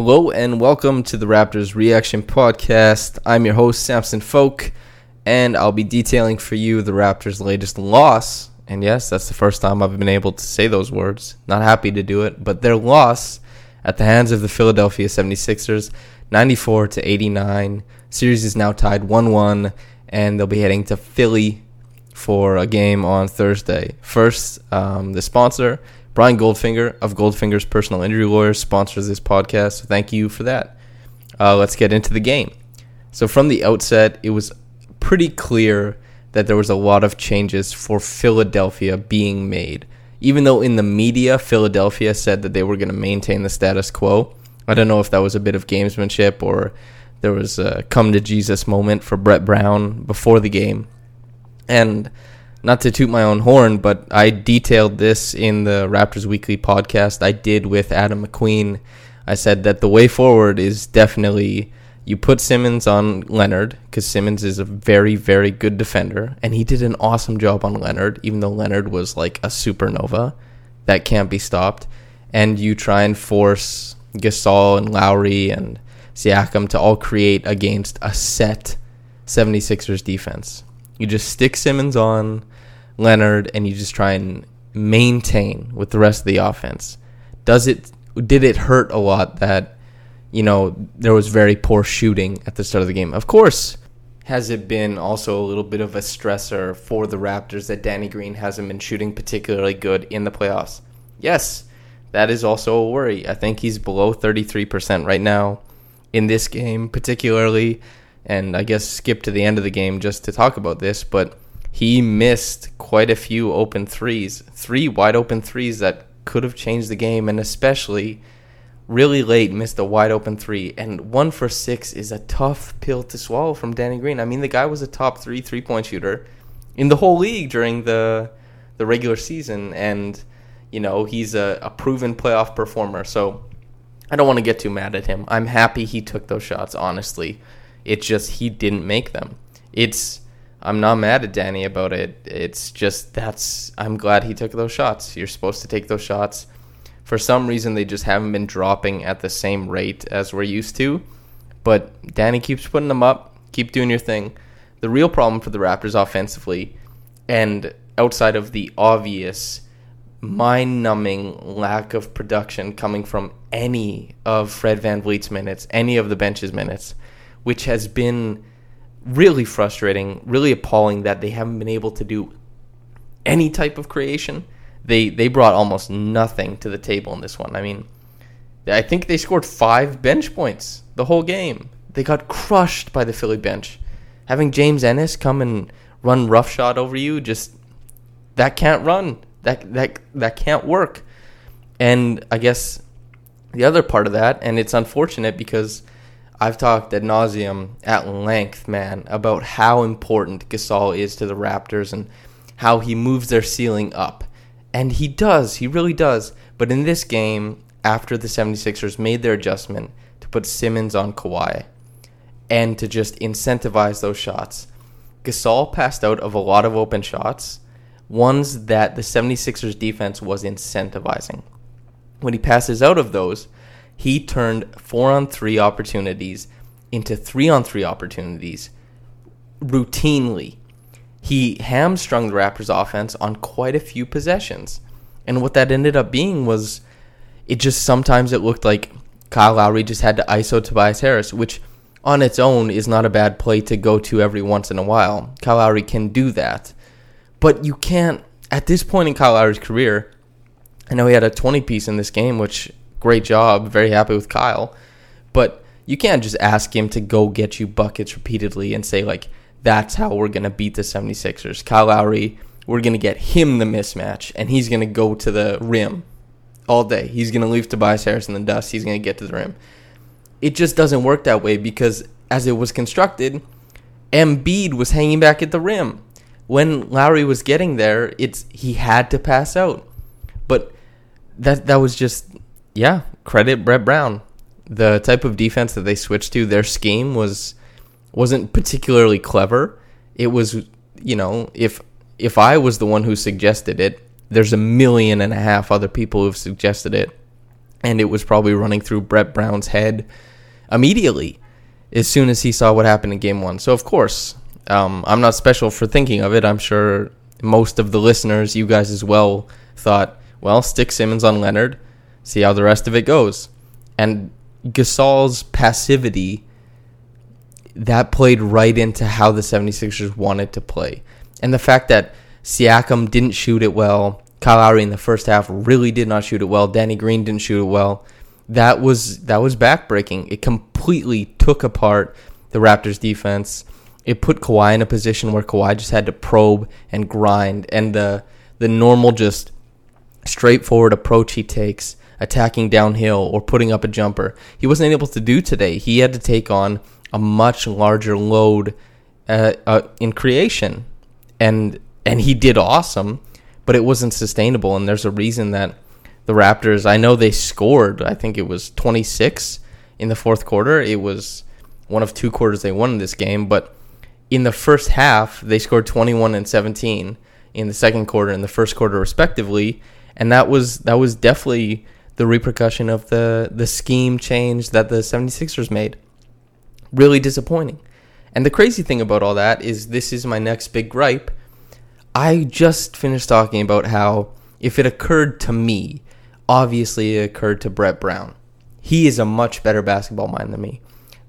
Hello and welcome to the Raptors Reaction Podcast. I'm your host, Samson Folk, and I'll be detailing for you the Raptors' latest loss. And yes, that's the first time I've been able to say those words. Not happy to do it, but their loss at the hands of the Philadelphia 76ers, 94 to 89. Series is now tied 1 1, and they'll be heading to Philly for a game on Thursday. First, um, the sponsor Brian Goldfinger of Goldfinger's Personal Injury Lawyers sponsors this podcast. So thank you for that. Uh, let's get into the game. So from the outset, it was pretty clear that there was a lot of changes for Philadelphia being made. Even though in the media, Philadelphia said that they were going to maintain the status quo. I don't know if that was a bit of gamesmanship or there was a come to Jesus moment for Brett Brown before the game. And not to toot my own horn, but I detailed this in the Raptors Weekly podcast I did with Adam McQueen. I said that the way forward is definitely you put Simmons on Leonard because Simmons is a very, very good defender, and he did an awesome job on Leonard, even though Leonard was like a supernova that can't be stopped. And you try and force Gasol and Lowry and Siakam to all create against a set 76ers defense. You just stick Simmons on Leonard and you just try and maintain with the rest of the offense. Does it did it hurt a lot that you know there was very poor shooting at the start of the game? Of course, has it been also a little bit of a stressor for the Raptors that Danny Green hasn't been shooting particularly good in the playoffs? Yes, that is also a worry. I think he's below 33% right now in this game, particularly and I guess skip to the end of the game just to talk about this, but he missed quite a few open threes, three wide open threes that could have changed the game, and especially really late missed a wide open three. And one for six is a tough pill to swallow from Danny Green. I mean, the guy was a top three three point shooter in the whole league during the the regular season, and you know he's a, a proven playoff performer. So I don't want to get too mad at him. I'm happy he took those shots, honestly. It's just he didn't make them. It's I'm not mad at Danny about it. It's just that's I'm glad he took those shots. You're supposed to take those shots. For some reason they just haven't been dropping at the same rate as we're used to. But Danny keeps putting them up. Keep doing your thing. The real problem for the Raptors offensively and outside of the obvious mind-numbing lack of production coming from any of Fred VanVleet's minutes, any of the bench's minutes which has been really frustrating, really appalling that they haven't been able to do any type of creation. They they brought almost nothing to the table in this one. I mean, I think they scored 5 bench points the whole game. They got crushed by the Philly bench. Having James Ennis come and run roughshod over you just that can't run. That that that can't work. And I guess the other part of that and it's unfortunate because I've talked ad nauseum at length, man, about how important Gasol is to the Raptors and how he moves their ceiling up. And he does, he really does. But in this game, after the 76ers made their adjustment to put Simmons on Kawhi and to just incentivize those shots, Gasol passed out of a lot of open shots, ones that the 76ers defense was incentivizing. When he passes out of those, he turned four on three opportunities into three on three opportunities routinely. He hamstrung the Raptors offense on quite a few possessions. And what that ended up being was it just sometimes it looked like Kyle Lowry just had to ISO Tobias Harris, which on its own is not a bad play to go to every once in a while. Kyle Lowry can do that. But you can't, at this point in Kyle Lowry's career, I know he had a 20 piece in this game, which great job. Very happy with Kyle. But you can't just ask him to go get you buckets repeatedly and say, like, that's how we're going to beat the 76ers. Kyle Lowry, we're going to get him the mismatch, and he's going to go to the rim all day. He's going to leave Tobias Harris in the dust. He's going to get to the rim. It just doesn't work that way because as it was constructed, Embiid was hanging back at the rim. When Lowry was getting there, it's he had to pass out. But that that was just yeah, credit Brett Brown. The type of defense that they switched to, their scheme was wasn't particularly clever. It was, you know, if if I was the one who suggested it, there's a million and a half other people who've suggested it, and it was probably running through Brett Brown's head immediately as soon as he saw what happened in Game One. So of course, um, I'm not special for thinking of it. I'm sure most of the listeners, you guys as well, thought, well, stick Simmons on Leonard, see how the rest of it goes, and Gasol's passivity that played right into how the 76ers wanted to play. And the fact that Siakam didn't shoot it well, Kyle Lowry in the first half really did not shoot it well, Danny Green didn't shoot it well. That was that was backbreaking. It completely took apart the Raptors defense. It put Kawhi in a position where Kawhi just had to probe and grind and the the normal just straightforward approach he takes attacking downhill or putting up a jumper. He wasn't able to do today. He had to take on a much larger load uh, uh, in creation, and and he did awesome, but it wasn't sustainable. And there's a reason that the Raptors. I know they scored. I think it was 26 in the fourth quarter. It was one of two quarters they won in this game, but in the first half they scored 21 and 17 in the second quarter and the first quarter respectively, and that was that was definitely the repercussion of the the scheme change that the 76ers made. Really disappointing. And the crazy thing about all that is this is my next big gripe. I just finished talking about how if it occurred to me, obviously it occurred to Brett Brown. He is a much better basketball mind than me.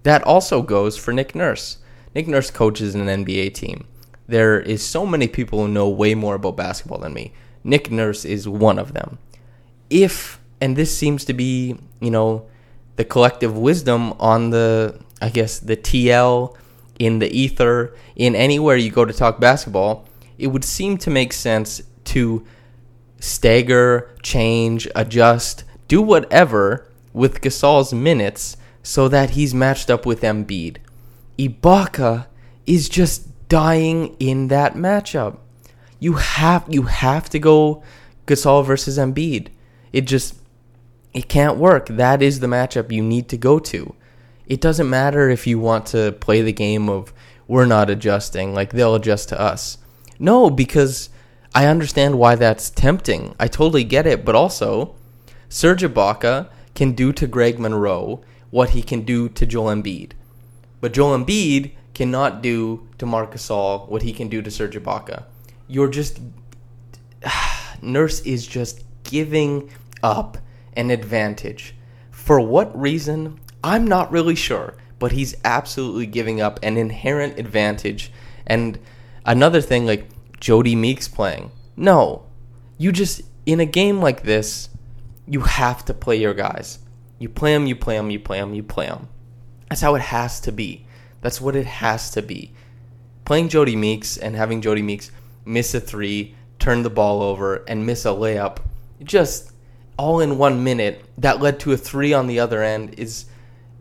That also goes for Nick Nurse. Nick Nurse coaches an NBA team. There is so many people who know way more about basketball than me. Nick Nurse is one of them. If and this seems to be, you know, the collective wisdom on the I guess the TL in the ether in anywhere you go to talk basketball, it would seem to make sense to stagger, change, adjust, do whatever with Gasol's minutes so that he's matched up with Embiid. Ibaka is just dying in that matchup. You have you have to go Gasol versus Embiid. It just it can't work. That is the matchup you need to go to. It doesn't matter if you want to play the game of we're not adjusting, like they'll adjust to us. No, because I understand why that's tempting. I totally get it, but also Serge Ibaka can do to Greg Monroe what he can do to Joel Embiid. But Joel Embiid cannot do to Marc Gasol what he can do to Serge Ibaka. You're just Nurse is just giving up an advantage. For what reason? I'm not really sure, but he's absolutely giving up an inherent advantage. And another thing, like Jody Meeks playing. No, you just, in a game like this, you have to play your guys. You play them, you play them, you play them, you play them. That's how it has to be. That's what it has to be. Playing Jody Meeks and having Jody Meeks miss a three, turn the ball over, and miss a layup, just all in one minute, that led to a three on the other end, is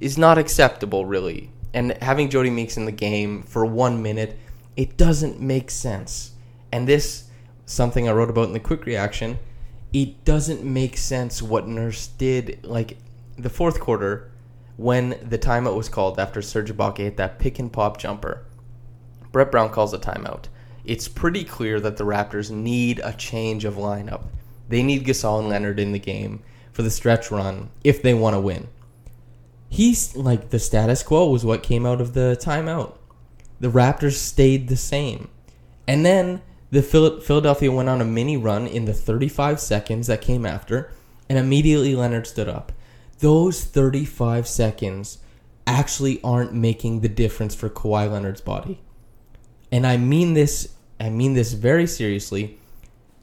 is not acceptable, really. And having Jody Meeks in the game for one minute, it doesn't make sense. And this, something I wrote about in the quick reaction, it doesn't make sense what Nurse did. Like the fourth quarter, when the timeout was called after Serge Ibaka hit that pick and pop jumper, Brett Brown calls a timeout. It's pretty clear that the Raptors need a change of lineup. They need Gasol and Leonard in the game for the stretch run if they want to win he's like the status quo was what came out of the timeout. The Raptors stayed the same. And then the Philadelphia went on a mini run in the 35 seconds that came after, and immediately Leonard stood up. Those 35 seconds actually aren't making the difference for Kawhi Leonard's body. And I mean this I mean this very seriously.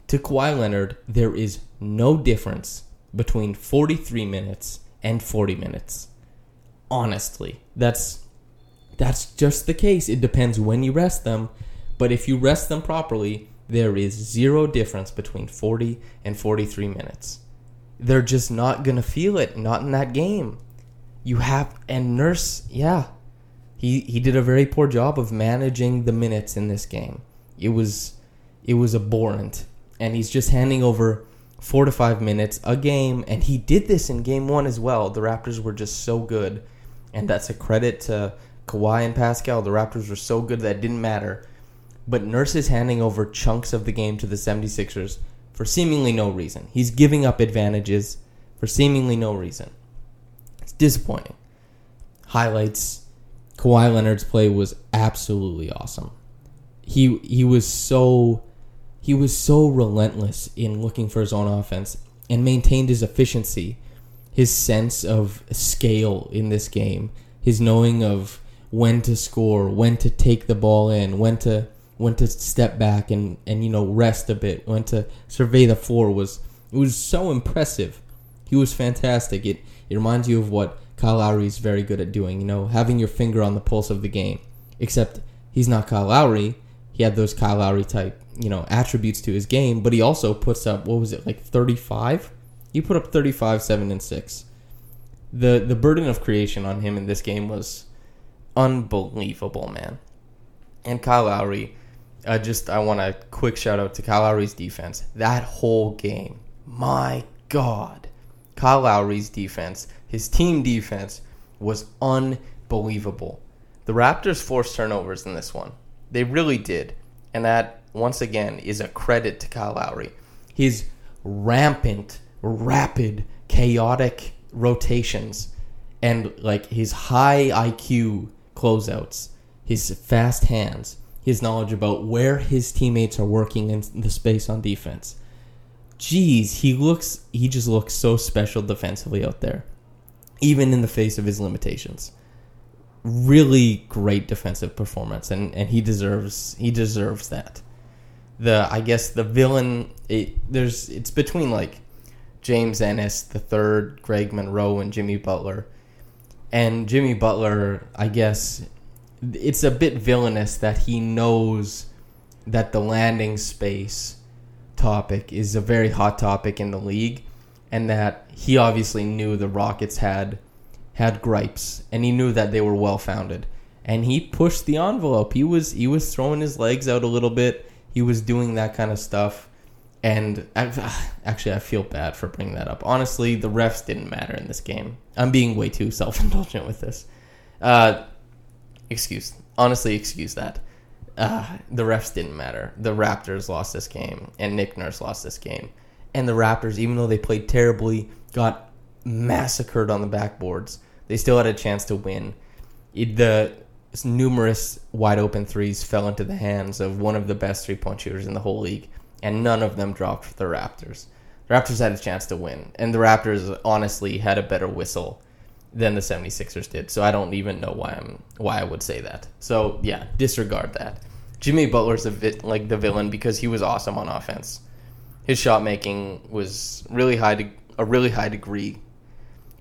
To Kawhi Leonard, there is no difference between 43 minutes and 40 minutes honestly. That's that's just the case. It depends when you rest them, but if you rest them properly, there is zero difference between 40 and 43 minutes. they're just not going to feel it, not in that game. You have and Nurse, yeah. He he did a very poor job of managing the minutes in this game. It was it was abhorrent. And he's just handing over 4 to 5 minutes a game and he did this in game 1 as well. The Raptors were just so good and that's a credit to Kawhi and Pascal. The Raptors were so good that it didn't matter. But Nurse is handing over chunks of the game to the 76ers for seemingly no reason. He's giving up advantages for seemingly no reason. It's disappointing. Highlights Kawhi Leonard's play was absolutely awesome. He he was so he was so relentless in looking for his own offense and maintained his efficiency, his sense of scale in this game, his knowing of when to score, when to take the ball in, when to when to step back and, and you know rest a bit, when to survey the floor was it was so impressive. He was fantastic. It it reminds you of what Kyle Lowry is very good at doing, you know, having your finger on the pulse of the game. Except he's not Kyle Lowry. He had those Kyle Lowry type, you know, attributes to his game, but he also puts up what was it, like 35? He put up 35, 7 and 6. The the burden of creation on him in this game was unbelievable, man. And Kyle Lowry, uh, just I want a quick shout out to Kyle Lowry's defense. That whole game, my God, Kyle Lowry's defense, his team defense was unbelievable. The Raptors forced turnovers in this one. They really did. And that, once again, is a credit to Kyle Lowry. His rampant, rapid, chaotic rotations and like his high IQ closeouts, his fast hands, his knowledge about where his teammates are working in the space on defense. Jeez, he looks he just looks so special defensively out there. Even in the face of his limitations. Really great defensive performance and, and he deserves he deserves that. The I guess the villain it, there's it's between like James Ennis the third, Greg Monroe and Jimmy Butler. And Jimmy Butler, I guess it's a bit villainous that he knows that the landing space topic is a very hot topic in the league and that he obviously knew the Rockets had had gripes and he knew that they were well founded and he pushed the envelope. He was he was throwing his legs out a little bit he was doing that kind of stuff and I, actually I feel bad for bringing that up honestly the refs didn't matter in this game I'm being way too self-indulgent with this uh, excuse honestly excuse that uh, the refs didn't matter. The Raptors lost this game, and Nick Nurse lost this game. And the Raptors, even though they played terribly, got massacred on the backboards. They still had a chance to win. It, the numerous wide open threes fell into the hands of one of the best three point shooters in the whole league, and none of them dropped for the Raptors. The Raptors had a chance to win, and the Raptors honestly had a better whistle than the 76ers did. So I don't even know why I'm why I would say that. So yeah, disregard that. Jimmy Butler's a vi- like the villain because he was awesome on offense. His shot making was really high to a really high degree,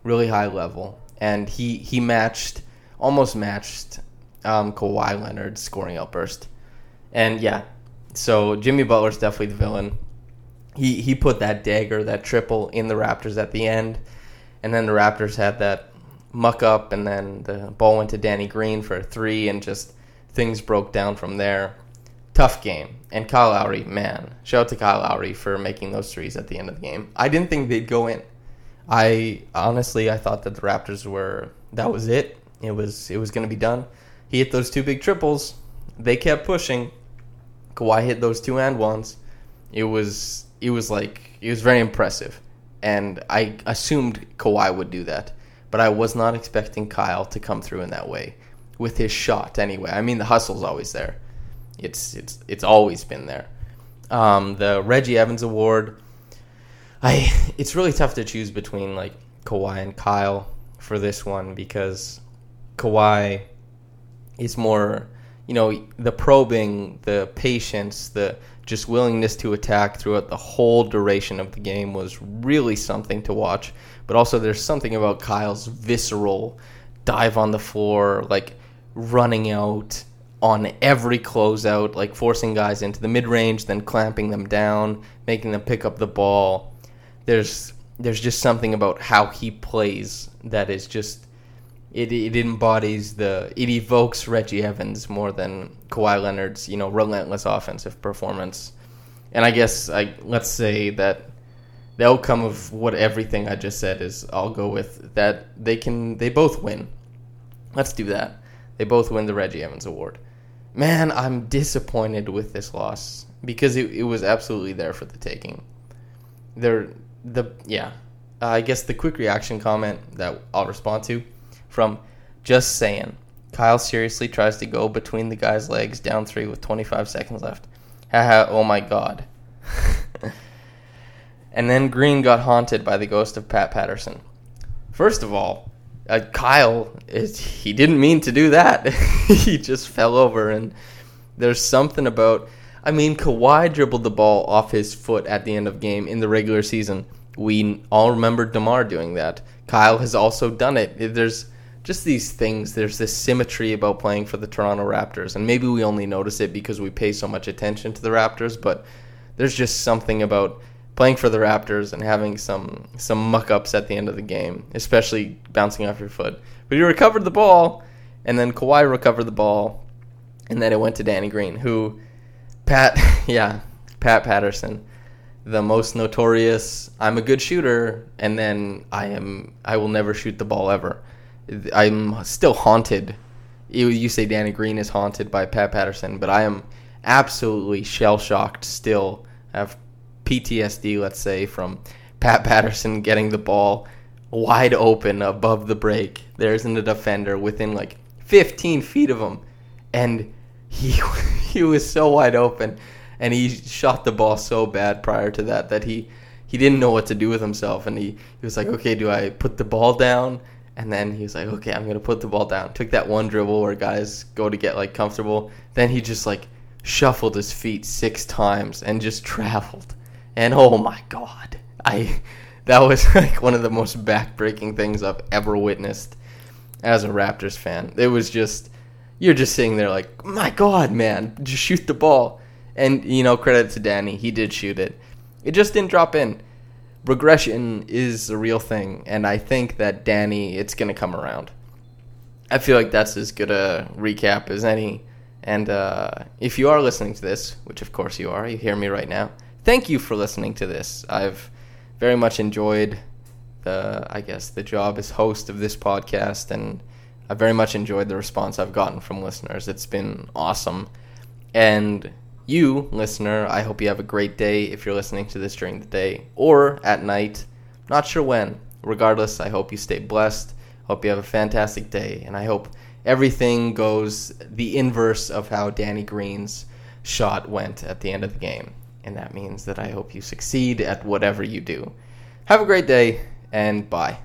really high level, and he he matched almost matched um, Kawhi Leonard's scoring outburst. And yeah, so Jimmy Butler's definitely the villain. He he put that dagger, that triple in the Raptors at the end, and then the Raptors had that muck up, and then the ball went to Danny Green for a three, and just things broke down from there. Tough game. And Kyle Lowry, man, shout out to Kyle Lowry for making those threes at the end of the game. I didn't think they'd go in. I honestly, I thought that the Raptors were that was it. It was it was going to be done. He hit those two big triples. They kept pushing. Kawhi hit those two and ones. It was it was like it was very impressive, and I assumed Kawhi would do that but I was not expecting Kyle to come through in that way with his shot. Anyway, I mean the hustle's always there. It's it's it's always been there. Um, the Reggie Evans Award, I it's really tough to choose between like Kawhi and Kyle for this one because Kawhi is more, you know, the probing, the patience, the just willingness to attack throughout the whole duration of the game was really something to watch. But also, there's something about Kyle's visceral dive on the floor, like running out on every closeout, like forcing guys into the mid range, then clamping them down, making them pick up the ball. There's there's just something about how he plays that is just it, it embodies the it evokes Reggie Evans more than Kawhi Leonard's you know relentless offensive performance. And I guess I let's say that the outcome of what everything I just said is I'll go with that they can they both win. Let's do that. They both win the Reggie Evans award. Man, I'm disappointed with this loss because it, it was absolutely there for the taking. There the yeah. Uh, I guess the quick reaction comment that I'll respond to from just saying. Kyle seriously tries to go between the guy's legs down 3 with 25 seconds left. Haha, oh my god. And then Green got haunted by the ghost of Pat Patterson. First of all, uh, Kyle is he didn't mean to do that. he just fell over and there's something about I mean Kawhi dribbled the ball off his foot at the end of game in the regular season. We all remember DeMar doing that. Kyle has also done it. There's just these things. There's this symmetry about playing for the Toronto Raptors, and maybe we only notice it because we pay so much attention to the Raptors. But there's just something about playing for the Raptors and having some some muck ups at the end of the game, especially bouncing off your foot. But he recovered the ball, and then Kawhi recovered the ball, and then it went to Danny Green, who Pat, yeah, Pat Patterson, the most notorious. I'm a good shooter, and then I am. I will never shoot the ball ever. I'm still haunted. You, you say Danny Green is haunted by Pat Patterson, but I am absolutely shell shocked still. I have PTSD, let's say, from Pat Patterson getting the ball wide open above the break. There isn't a defender within like 15 feet of him, and he he was so wide open, and he shot the ball so bad prior to that that he he didn't know what to do with himself, and he he was like, okay, do I put the ball down? And then he was like, okay, I'm gonna put the ball down. Took that one dribble where guys go to get like comfortable. Then he just like shuffled his feet six times and just traveled and oh my god, I that was like one of the most backbreaking things I've ever witnessed as a Raptors fan. It was just you're just sitting there like, my god, man, just shoot the ball. And you know, credit to Danny, he did shoot it. It just didn't drop in. Regression is a real thing, and I think that Danny, it's gonna come around. I feel like that's as good a recap as any. And uh, if you are listening to this, which of course you are, you hear me right now thank you for listening to this. I've very much enjoyed the, I guess, the job as host of this podcast, and I very much enjoyed the response I've gotten from listeners. It's been awesome. And you, listener, I hope you have a great day if you're listening to this during the day or at night. Not sure when. Regardless, I hope you stay blessed. Hope you have a fantastic day, and I hope everything goes the inverse of how Danny Green's shot went at the end of the game and that means that I hope you succeed at whatever you do. Have a great day, and bye.